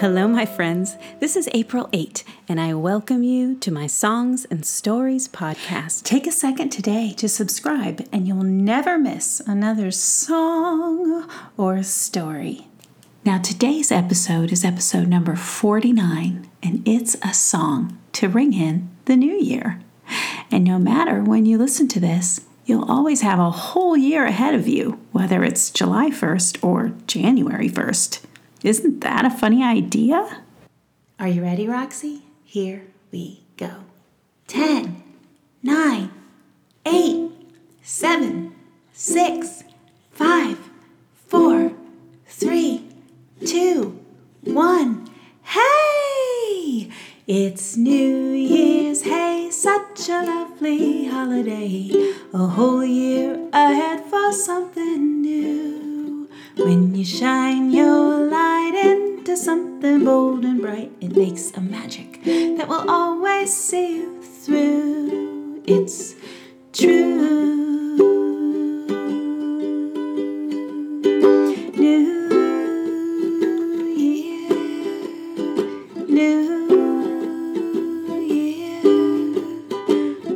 Hello, my friends. This is April Eight, and I welcome you to my Songs and Stories podcast. Take a second today to subscribe, and you'll never miss another song or story. Now, today's episode is episode number 49, and it's a song to ring in the new year. And no matter when you listen to this, you'll always have a whole year ahead of you, whether it's July 1st or January 1st. Isn't that a funny idea? Are you ready, Roxy? Here we go. Ten, nine, eight, seven, six, five, four, three, two, one. Hey! It's New Year's, hey, such a lovely holiday. A whole year ahead for something new. When you shine your something bold and bright, it makes a magic that will always see you through. It's true.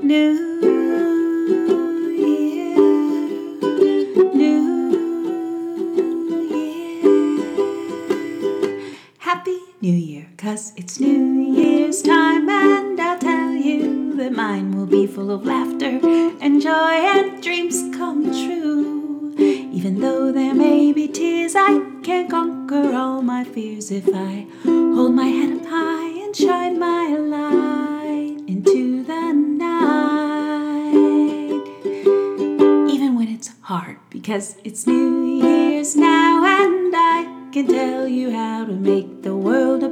New Year, cause it's New Year's time, and I'll tell you that mine will be full of laughter and joy and dreams come true. Even though there may be tears, I can conquer all my fears if I hold my head up high and shine my light into the night even when it's hard because it's New Year's now and I can tell you how to make the world a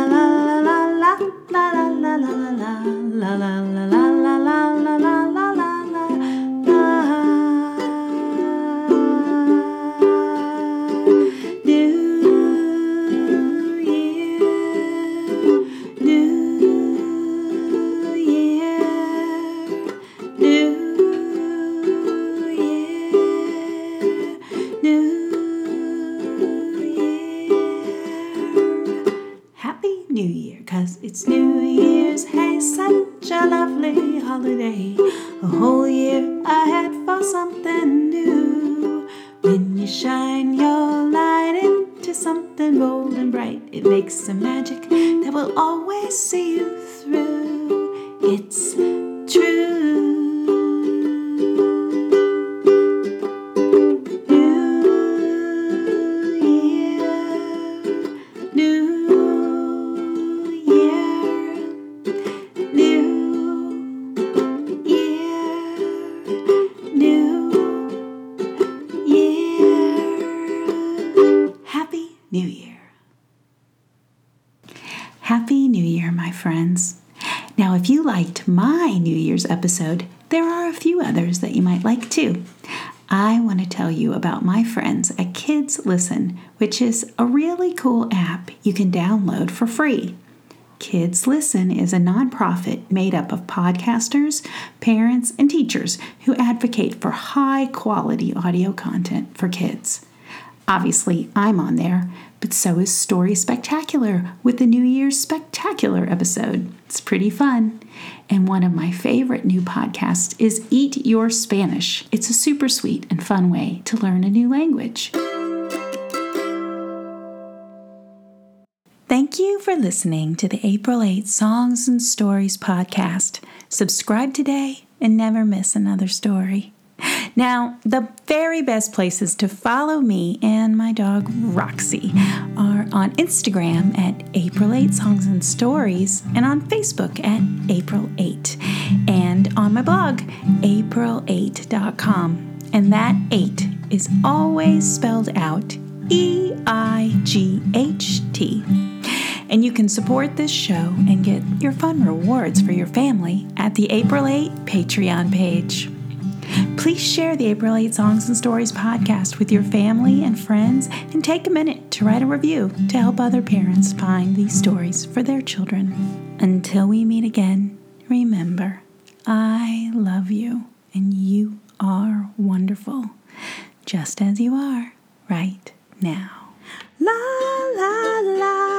New Year, cause it's New Year's. Hey, such a lovely holiday. A whole year ahead for something new. When you shine your light into something bold and bright, it makes a magic that will always see you through. It's friends. Now, if you liked my New Year's episode, there are a few others that you might like too. I want to tell you about my friends at Kids Listen, which is a really cool app you can download for free. Kids Listen is a nonprofit made up of podcasters, parents, and teachers who advocate for high quality audio content for kids. Obviously, I'm on there, but so is Story Spectacular with the New Year's Spectacular episode. It's pretty fun. And one of my favorite new podcasts is Eat Your Spanish. It's a super sweet and fun way to learn a new language. Thank you for listening to the April Eight Songs and Stories podcast. Subscribe today and never miss another story. Now, the very best places to follow me and my dog Roxy are on Instagram at April Eight Songs and Stories and on Facebook at April Eight and on my blog, apriteight.com. And that 8 is always spelled out E I G H T. And you can support this show and get your fun rewards for your family at the April Eight Patreon page. Please share the April Eight Songs and Stories podcast with your family and friends and take a minute to write a review to help other parents find these stories for their children. Until we meet again, remember, I love you and you are wonderful, just as you are right now. La la la